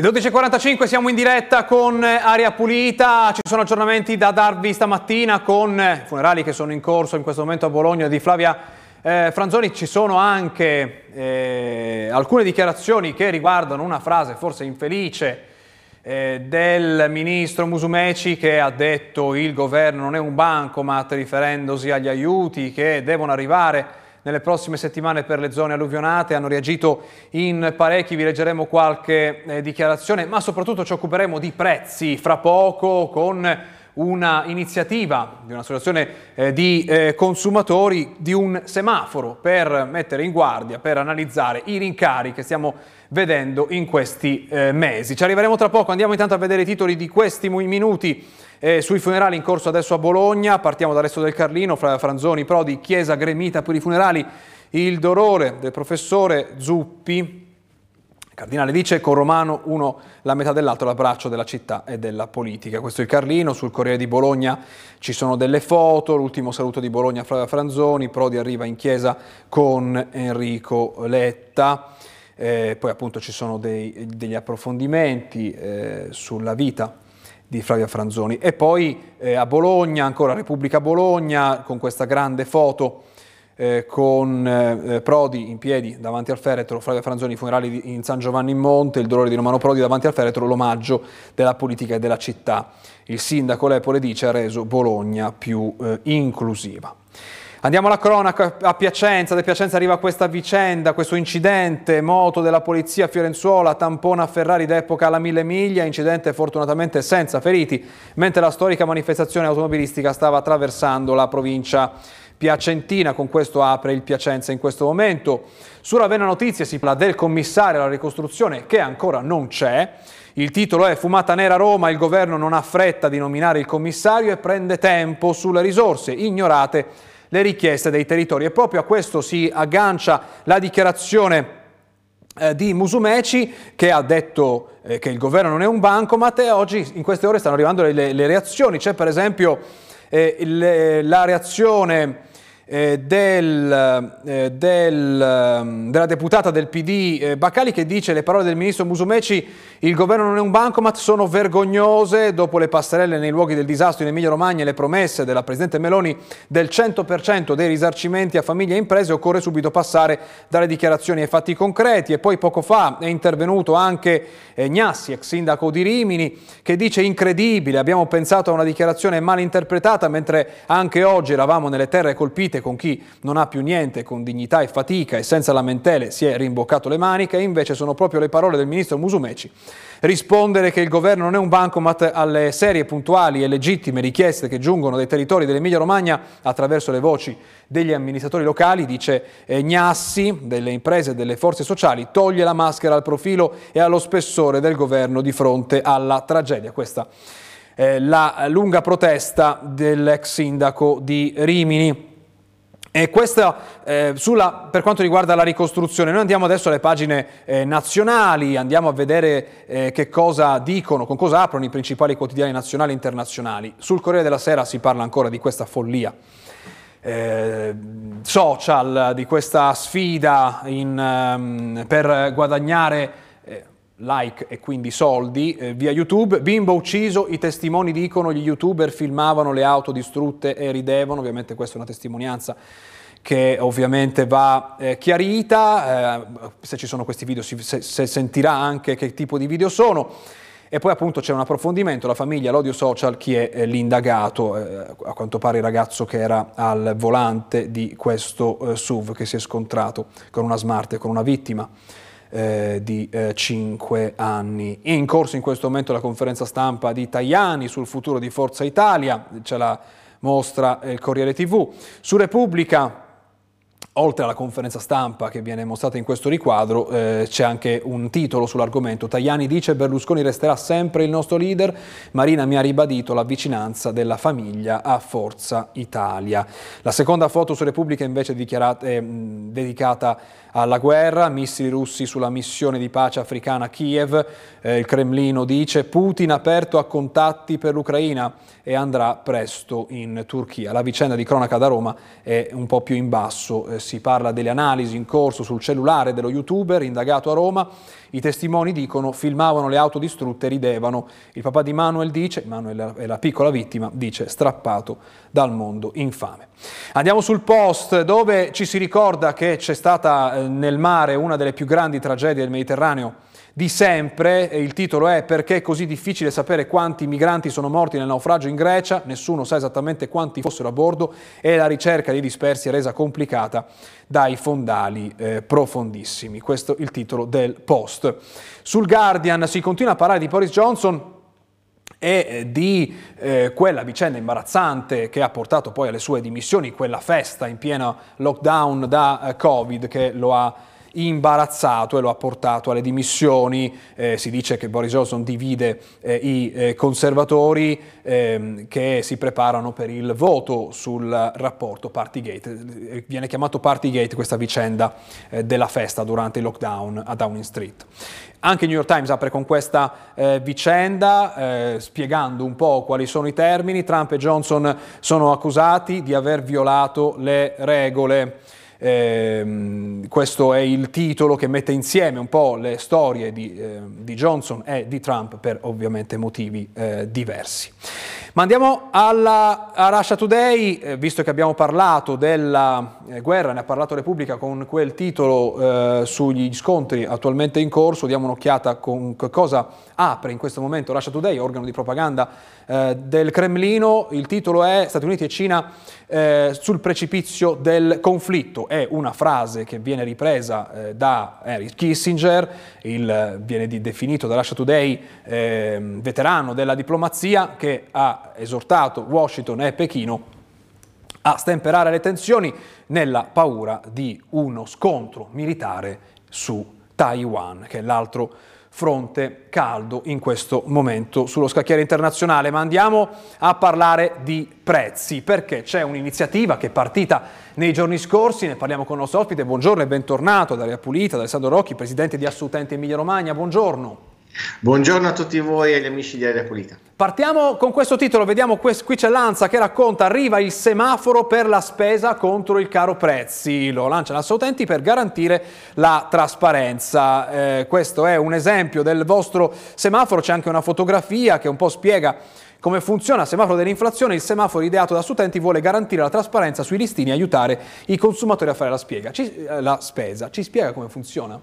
12.45 siamo in diretta con Aria Pulita, ci sono aggiornamenti da darvi stamattina con i funerali che sono in corso in questo momento a Bologna di Flavia eh, Franzoni, ci sono anche eh, alcune dichiarazioni che riguardano una frase forse infelice eh, del ministro Musumeci che ha detto il governo non è un bancomat riferendosi agli aiuti che devono arrivare nelle prossime settimane per le zone alluvionate, hanno reagito in parecchi, vi leggeremo qualche eh, dichiarazione, ma soprattutto ci occuperemo di prezzi fra poco con una iniziativa di un'associazione eh, di eh, consumatori di un semaforo per mettere in guardia, per analizzare i rincari che stiamo vedendo in questi eh, mesi. Ci arriveremo tra poco, andiamo intanto a vedere i titoli di questi minuti eh, sui funerali in corso adesso a Bologna, partiamo dal resto del Carlino, fra Franzoni, Prodi, Chiesa gremita per i funerali, il dolore del professore Zuppi, Cardinale dice con Romano uno la metà dell'altro l'abbraccio della città e della politica. Questo è il Carlino, sul Corriere di Bologna ci sono delle foto, l'ultimo saluto di Bologna Flavia Franzoni, Prodi arriva in chiesa con Enrico Letta. Eh, poi appunto ci sono dei, degli approfondimenti eh, sulla vita di Flavia Franzoni. E poi eh, a Bologna, ancora Repubblica Bologna, con questa grande foto eh, con eh, Prodi in piedi davanti al feretro, Flavia Franzoni, i funerali in San Giovanni in Monte, il dolore di Romano Prodi davanti al feretro, l'omaggio della politica e della città. Il sindaco Lepole dice ha reso Bologna più eh, inclusiva. Andiamo alla cronaca a Piacenza, da Piacenza arriva questa vicenda, questo incidente, moto della polizia Fiorenzuola, tampona Ferrari d'epoca alla mille miglia, incidente fortunatamente senza feriti, mentre la storica manifestazione automobilistica stava attraversando la provincia piacentina, con questo apre il Piacenza in questo momento. Sulla Vena Notizie si parla del commissario alla ricostruzione che ancora non c'è, il titolo è Fumata nera Roma, il governo non ha fretta di nominare il commissario e prende tempo sulle risorse ignorate le richieste dei territori. E proprio a questo si aggancia la dichiarazione eh, di Musumeci che ha detto eh, che il governo non è un bancomat e oggi in queste ore stanno arrivando le, le reazioni. C'è per esempio eh, il, la reazione eh, del, eh, del, ehm, della deputata del PD eh, Baccali che dice le parole del ministro Musumeci il governo non è un bancomat, sono vergognose dopo le passerelle nei luoghi del disastro in Emilia Romagna e le promesse della Presidente Meloni del 100% dei risarcimenti a famiglie e imprese occorre subito passare dalle dichiarazioni ai fatti concreti. E poi poco fa è intervenuto anche eh, Gnassi, ex sindaco di Rimini, che dice incredibile, abbiamo pensato a una dichiarazione mal interpretata mentre anche oggi eravamo nelle terre colpite con chi non ha più niente, con dignità e fatica e senza lamentele si è rimboccato le maniche e invece sono proprio le parole del ministro Musumeci. Rispondere che il governo non è un bancomat alle serie, puntuali e legittime richieste che giungono dai territori dell'Emilia Romagna attraverso le voci degli amministratori locali, dice Gnassi, delle imprese e delle forze sociali, toglie la maschera al profilo e allo spessore del governo di fronte alla tragedia. Questa è la lunga protesta dell'ex sindaco di Rimini. E questa eh, sulla, per quanto riguarda la ricostruzione, noi andiamo adesso alle pagine eh, nazionali, andiamo a vedere eh, che cosa dicono, con cosa aprono i principali quotidiani nazionali e internazionali. Sul Corriere della Sera si parla ancora di questa follia eh, social, di questa sfida in, um, per guadagnare like e quindi soldi eh, via YouTube. Bimbo ucciso, i testimoni dicono gli youtuber filmavano le auto distrutte e ridevano, ovviamente questa è una testimonianza che ovviamente va eh, chiarita, eh, se ci sono questi video si se, se sentirà anche che tipo di video sono. E poi appunto c'è un approfondimento, la famiglia, l'odio social, chi è eh, l'indagato, eh, a quanto pare il ragazzo che era al volante di questo eh, SUV che si è scontrato con una smart e con una vittima eh, di eh, 5 anni. È in corso in questo momento la conferenza stampa di Tajani sul futuro di Forza Italia, ce la mostra il Corriere TV. Su Repubblica Oltre alla conferenza stampa che viene mostrata in questo riquadro, eh, c'è anche un titolo sull'argomento. Tajani dice Berlusconi resterà sempre il nostro leader. Marina mi ha ribadito la vicinanza della famiglia a Forza Italia. La seconda foto su Repubblica invece è eh, dedicata alla guerra, missili russi sulla missione di pace africana a Kiev, eh, il Cremlino dice Putin aperto a contatti per l'Ucraina e andrà presto in Turchia. La vicenda di cronaca da Roma è un po' più in basso si parla delle analisi in corso sul cellulare dello youtuber indagato a Roma. I testimoni dicono filmavano le auto distrutte e ridevano. Il papà di Manuel dice, Manuel è la piccola vittima, dice strappato dal mondo infame. Andiamo sul post dove ci si ricorda che c'è stata eh, nel mare una delle più grandi tragedie del Mediterraneo di sempre. Il titolo è Perché è così difficile sapere quanti migranti sono morti nel naufragio in Grecia, nessuno sa esattamente quanti fossero a bordo e la ricerca dei dispersi è resa complicata dai fondali eh, profondissimi. Questo è il titolo del post. Sul Guardian si continua a parlare di Boris Johnson e eh, di eh, quella vicenda imbarazzante che ha portato poi alle sue dimissioni, quella festa in pieno lockdown da eh, Covid che lo ha imbarazzato e lo ha portato alle dimissioni. Eh, si dice che Boris Johnson divide eh, i eh, conservatori ehm, che si preparano per il voto sul rapporto Partygate. Eh, viene chiamato Partygate questa vicenda eh, della festa durante il lockdown a Downing Street. Anche il New York Times apre con questa eh, vicenda, spiegando un po' quali sono i termini. Trump e Johnson sono accusati di aver violato le regole. Eh, questo è il titolo che mette insieme un po' le storie di, eh, di Johnson e di Trump per ovviamente motivi eh, diversi. Ma andiamo alla, a Russia Today, eh, visto che abbiamo parlato della eh, guerra, ne ha parlato Repubblica con quel titolo eh, sugli scontri attualmente in corso, diamo un'occhiata con cosa apre in questo momento Russia Today, organo di propaganda del Cremlino, il titolo è Stati Uniti e Cina sul precipizio del conflitto, è una frase che viene ripresa eh, da Henry Kissinger, il, viene di, definito da Russia Today ehm, veterano della diplomazia che ha esortato Washington e Pechino a stemperare le tensioni nella paura di uno scontro militare su Taiwan, che è l'altro fronte caldo in questo momento sullo scacchiere internazionale, ma andiamo a parlare di prezzi, perché c'è un'iniziativa che è partita nei giorni scorsi, ne parliamo con il nostro ospite, buongiorno e bentornato, Daria Pulita, da Alessandro Rocchi, presidente di Assolutamente Emilia Romagna, buongiorno. Buongiorno a tutti voi e agli amici di Aria Pulita. Partiamo con questo titolo, vediamo qui c'è Lanza che racconta arriva il semaforo per la spesa contro il caro prezzi, lo lanciano Assolutenti per garantire la trasparenza. Eh, questo è un esempio del vostro semaforo, c'è anche una fotografia che un po' spiega come funziona il semaforo dell'inflazione, il semaforo ideato da studenti vuole garantire la trasparenza sui listini e aiutare i consumatori a fare la, spiega. Ci, eh, la spesa. Ci spiega come funziona?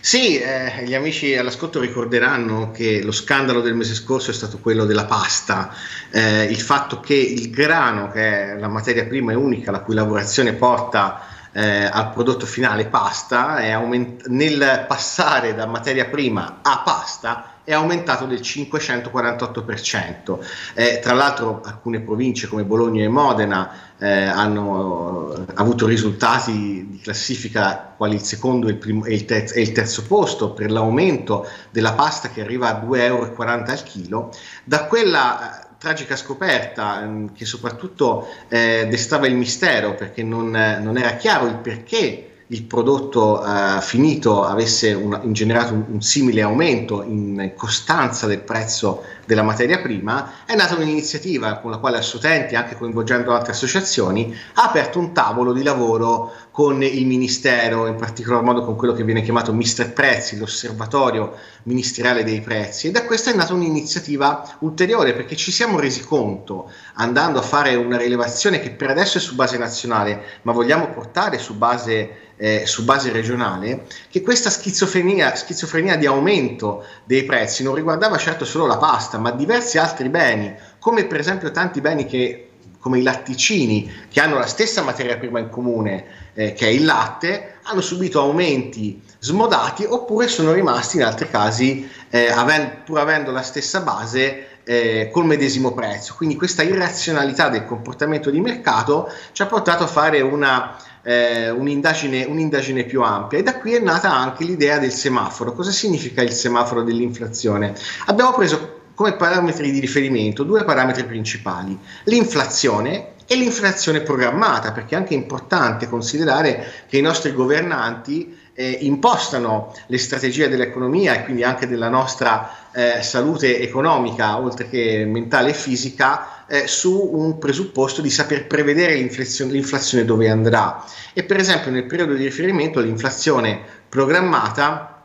Sì, eh, gli amici all'ascolto ricorderanno che lo scandalo del mese scorso è stato quello della pasta, eh, il fatto che il grano, che è la materia prima e unica la cui lavorazione porta eh, al prodotto finale pasta, aument- nel passare da materia prima a pasta è aumentato del 548%. Eh, tra l'altro alcune province come Bologna e Modena eh, hanno avuto risultati di classifica quali il secondo e il, primo, e il, terzo, e il terzo posto per l'aumento della pasta che arriva a 2,40 euro al chilo. Da quella tragica scoperta ehm, che soprattutto eh, destava il mistero perché non, non era chiaro il perché il prodotto uh, finito avesse un, generato un, un, simile aumento in costanza del prezzo della materia prima, è nata un'iniziativa con la quale Assotenti, anche coinvolgendo altre associazioni, ha aperto un tavolo di lavoro con il Ministero, in particolar modo con quello che viene chiamato Mister Prezzi, l'osservatorio ministeriale dei prezzi, e da questa è nata un'iniziativa ulteriore perché ci siamo resi conto, andando a fare una rilevazione che per adesso è su base nazionale, ma vogliamo portare su base eh, su base regionale, che questa schizofrenia, schizofrenia di aumento dei prezzi non riguardava certo solo la pasta, ma diversi altri beni, come per esempio tanti beni che come i latticini, che hanno la stessa materia prima in comune, eh, che è il latte, hanno subito aumenti smodati oppure sono rimasti in altri casi, eh, avendo, pur avendo la stessa base, eh, col medesimo prezzo. Quindi questa irrazionalità del comportamento di mercato ci ha portato a fare una eh, un'indagine, un'indagine più ampia e da qui è nata anche l'idea del semaforo. Cosa significa il semaforo dell'inflazione? Abbiamo preso come parametri di riferimento due parametri principali, l'inflazione e l'inflazione programmata, perché è anche importante considerare che i nostri governanti eh, impostano le strategie dell'economia e quindi anche della nostra eh, salute economica, oltre che mentale e fisica, eh, su un presupposto di saper prevedere l'inflazione, l'inflazione dove andrà. E per esempio nel periodo di riferimento l'inflazione programmata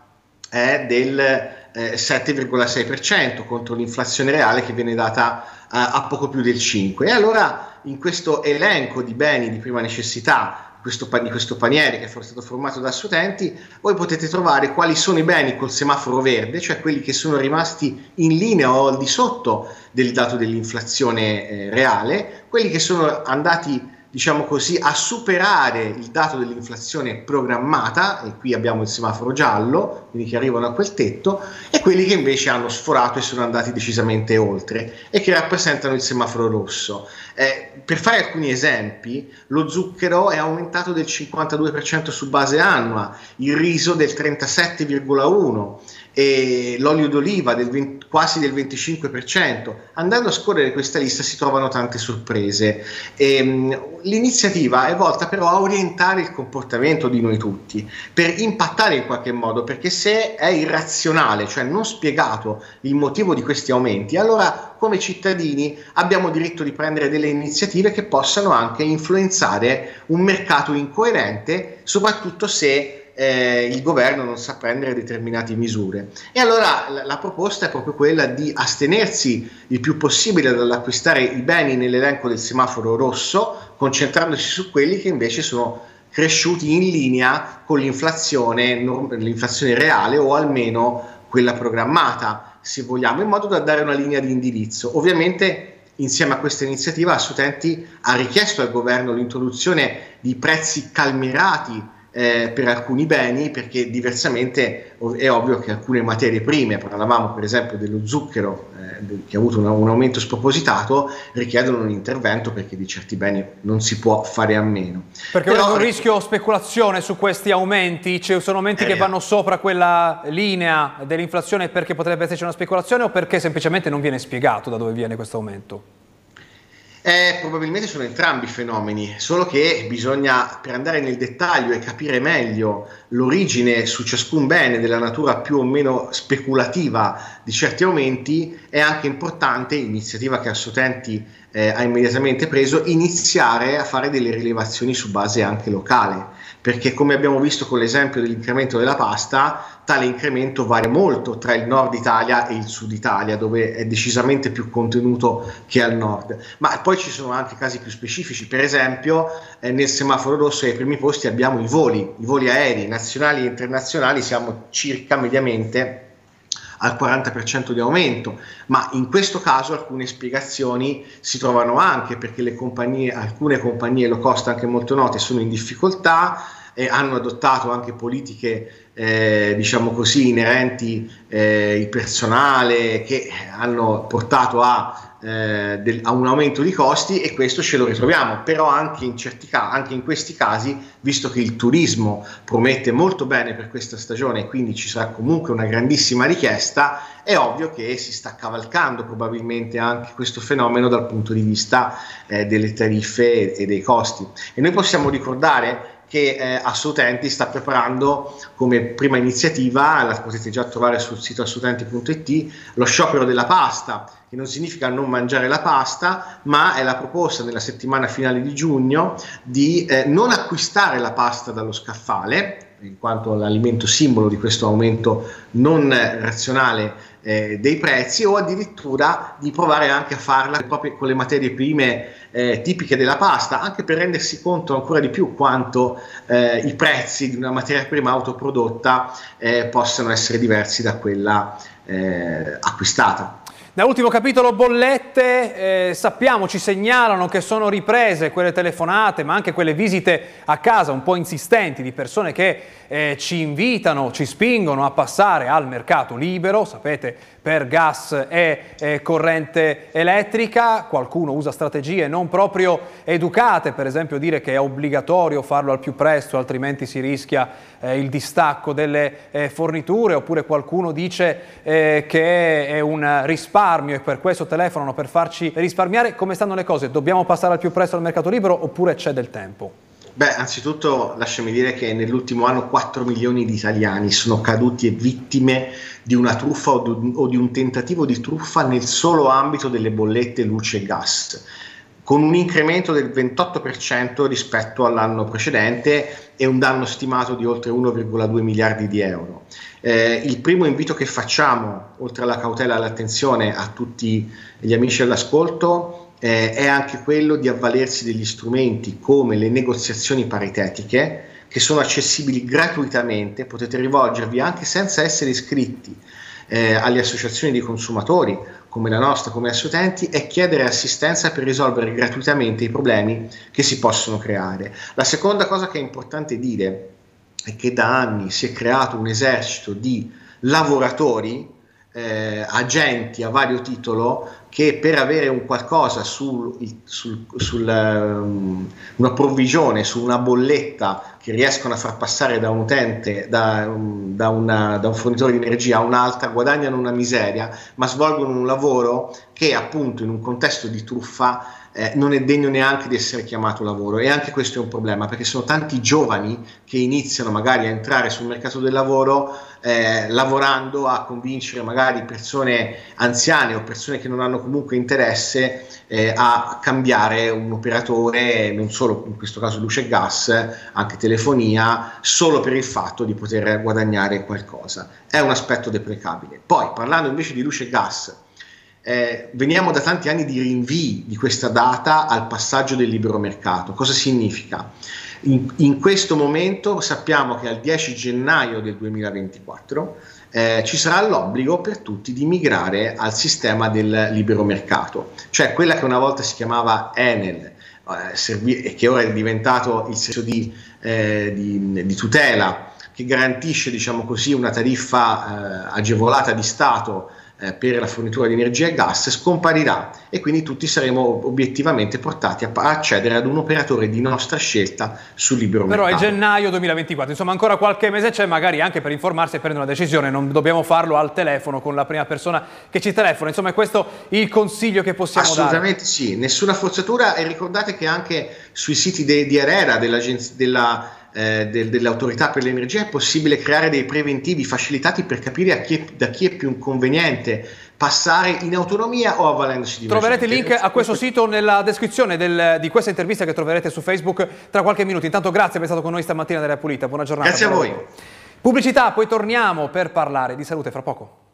è del eh, 7,6% contro l'inflazione reale che viene data eh, a poco più del 5%. E allora in questo elenco di beni di prima necessità questo, di questo paniere che è stato formato da studenti, voi potete trovare quali sono i beni col semaforo verde, cioè quelli che sono rimasti in linea o al di sotto del dato dell'inflazione eh, reale, quelli che sono andati diciamo così, a superare il dato dell'inflazione programmata, e qui abbiamo il semaforo giallo, quindi che arrivano a quel tetto, e quelli che invece hanno sforato e sono andati decisamente oltre e che rappresentano il semaforo rosso. Eh, per fare alcuni esempi, lo zucchero è aumentato del 52% su base annua, il riso del 37,1% e l'olio d'oliva del 20, quasi del 25%. Andando a scorrere questa lista si trovano tante sorprese. E, ehm, l'iniziativa è volta però a orientare il comportamento di noi tutti, per impattare in qualche modo, perché se è irrazionale, cioè non spiegato il motivo di questi aumenti, allora come cittadini abbiamo diritto di prendere delle iniziative che possano anche influenzare un mercato incoerente, soprattutto se eh, il governo non sa prendere determinate misure. E allora la, la, proposta è proprio quella di astenersi il più possibile dall'acquistare i beni nell'elenco del semaforo rosso, concentrandosi su quelli che invece sono cresciuti in linea con l'inflazione, l'inflazione reale o almeno quella programmata, se vogliamo, in modo da dare una linea di indirizzo. Ovviamente insieme a questa iniziativa Assutenti ha richiesto al governo l'introduzione di prezzi calmirati eh, per alcuni beni perché diversamente è ovvio che alcune materie prime, parlavamo per esempio dello zucchero eh, che ha avuto un, un, aumento spropositato, richiedono un intervento perché di certi beni non si può fare a meno. Perché Però, c'è un rischio speculazione su questi aumenti? Ci sono aumenti eh, che vanno sopra quella linea dell'inflazione perché potrebbe esserci una speculazione o perché semplicemente non viene spiegato da dove viene questo aumento? Eh, probabilmente sono entrambi fenomeni, solo che bisogna, per andare nel dettaglio e capire meglio l'origine su ciascun bene della natura più o meno speculativa di certi aumenti, è anche importante, iniziativa che Assotenti eh, ha immediatamente preso, iniziare a fare delle rilevazioni su base anche locale perché come abbiamo visto con l'esempio dell'incremento della pasta, tale incremento varia molto tra il nord Italia e il sud Italia, dove è decisamente più contenuto che al nord. Ma poi ci sono anche casi più specifici, per esempio eh, nel semaforo rosso ai primi posti abbiamo i voli, i voli aerei nazionali e internazionali, siamo circa mediamente al 40% di aumento, ma in questo caso alcune spiegazioni si trovano anche perché le compagnie, alcune compagnie low cost anche molto note sono in difficoltà e hanno adottato anche politiche eh, diciamo così inerenti eh, il personale che hanno portato a eh, del, a un aumento di costi e questo ce lo ritroviamo, però anche in, certi anche in questi casi, visto che il turismo promette molto bene per questa stagione e quindi ci sarà comunque una grandissima richiesta, è ovvio che si sta cavalcando probabilmente anche questo fenomeno dal punto di vista eh, delle tariffe e, e dei costi. E noi possiamo ricordare che eh, Assutenti sta preparando come prima iniziativa, la potete già trovare sul sito assutenti.it, lo sciopero della pasta, che non significa non mangiare la pasta, ma è la proposta nella settimana finale di giugno di eh, non acquistare la pasta dallo scaffale, in quanto l'alimento simbolo di questo aumento non razionale eh, dei prezzi o addirittura di provare anche a farla proprio con le materie prime eh, tipiche della pasta, anche per rendersi conto ancora di più quanto eh, i prezzi di una materia prima autoprodotta eh, possano essere diversi da quella eh, acquistata. Nell'ultimo capitolo bollette eh, sappiamo, ci segnalano che sono riprese quelle telefonate ma anche quelle visite a casa un po' insistenti di persone che eh, ci invitano, ci spingono a passare al mercato libero, sapete per gas e eh, corrente elettrica, qualcuno usa strategie non proprio educate, per esempio dire che è obbligatorio farlo al più presto altrimenti si rischia eh, il distacco delle eh, forniture, oppure qualcuno dice eh, che è un risparmio e per questo telefonano per farci risparmiare, come stanno le cose? Dobbiamo passare al più presto al mercato libero oppure c'è del tempo? Beh, anzitutto lasciami dire che nell'ultimo anno 4 milioni di italiani sono caduti e vittime di una truffa o di un tentativo di truffa nel solo ambito delle bollette luce e gas con un incremento del 28% rispetto all'anno precedente e un danno stimato di oltre 1,2 miliardi di euro. Eh, il primo invito che facciamo, oltre alla cautela e all'attenzione a tutti gli amici all'ascolto, eh, è anche quello di avvalersi degli strumenti come le negoziazioni paritetiche, che sono accessibili gratuitamente, potete rivolgervi anche senza essere iscritti eh, alle associazioni di consumatori come la nostra, come Assutenti, è chiedere assistenza per risolvere gratuitamente i problemi che si possono creare. La seconda cosa che è importante dire è che da anni si è creato un esercito di lavoratori eh, agenti a vario titolo che per avere un qualcosa sul, sul, sul um, una provvigione, su una bolletta che riescono a far passare da un utente, da, um, da, una, da un fornitore di energia a un'altra, guadagnano una miseria, ma svolgono un lavoro che appunto in un contesto di truffa eh, non è degno neanche di essere chiamato lavoro. E anche questo è un problema perché sono tanti giovani che iniziano magari a entrare sul mercato del lavoro eh, lavorando a convincere magari persone anziane o persone che non hanno comunque interesse eh, a cambiare un operatore, non solo in questo caso luce e gas, anche telefonia, solo per il fatto di poter guadagnare qualcosa. È un aspetto deprecabile. Poi parlando invece di luce e gas, eh, veniamo da tanti anni di rinvii di questa data al passaggio del libero mercato. Cosa significa? In, in questo momento sappiamo che al 10 gennaio del 2024 eh, ci sarà l'obbligo per tutti di migrare al sistema del libero mercato, cioè quella che una volta si chiamava Enel eh, e che ora è diventato il senso di, eh, di, di tutela che garantisce diciamo così, una tariffa eh, agevolata di Stato eh, per la fornitura di energia e gas scomparirà e quindi tutti saremo obiettivamente portati a, accedere ad un operatore di nostra scelta sul libero Però mercato. Però è gennaio 2024, insomma ancora qualche mese c'è magari anche per informarsi e prendere una decisione, non dobbiamo farlo al telefono con la prima persona che ci telefona, insomma è questo il consiglio che possiamo Assolutamente dare? Assolutamente sì, nessuna forzatura e ricordate che anche sui siti de, di Arera, dell'agenzia della eh, del, dell'autorità per l'energia è possibile creare dei preventivi facilitati per capire chi è, da chi è più conveniente passare in autonomia o avvalendosi di Troverete il link a questo sito nella descrizione del, di questa intervista che troverete su Facebook tra qualche minuto. Intanto grazie per essere stato con noi stamattina della Pulita. Buona giornata. Grazie a voi. Pubblicità, poi torniamo per parlare di salute fra poco.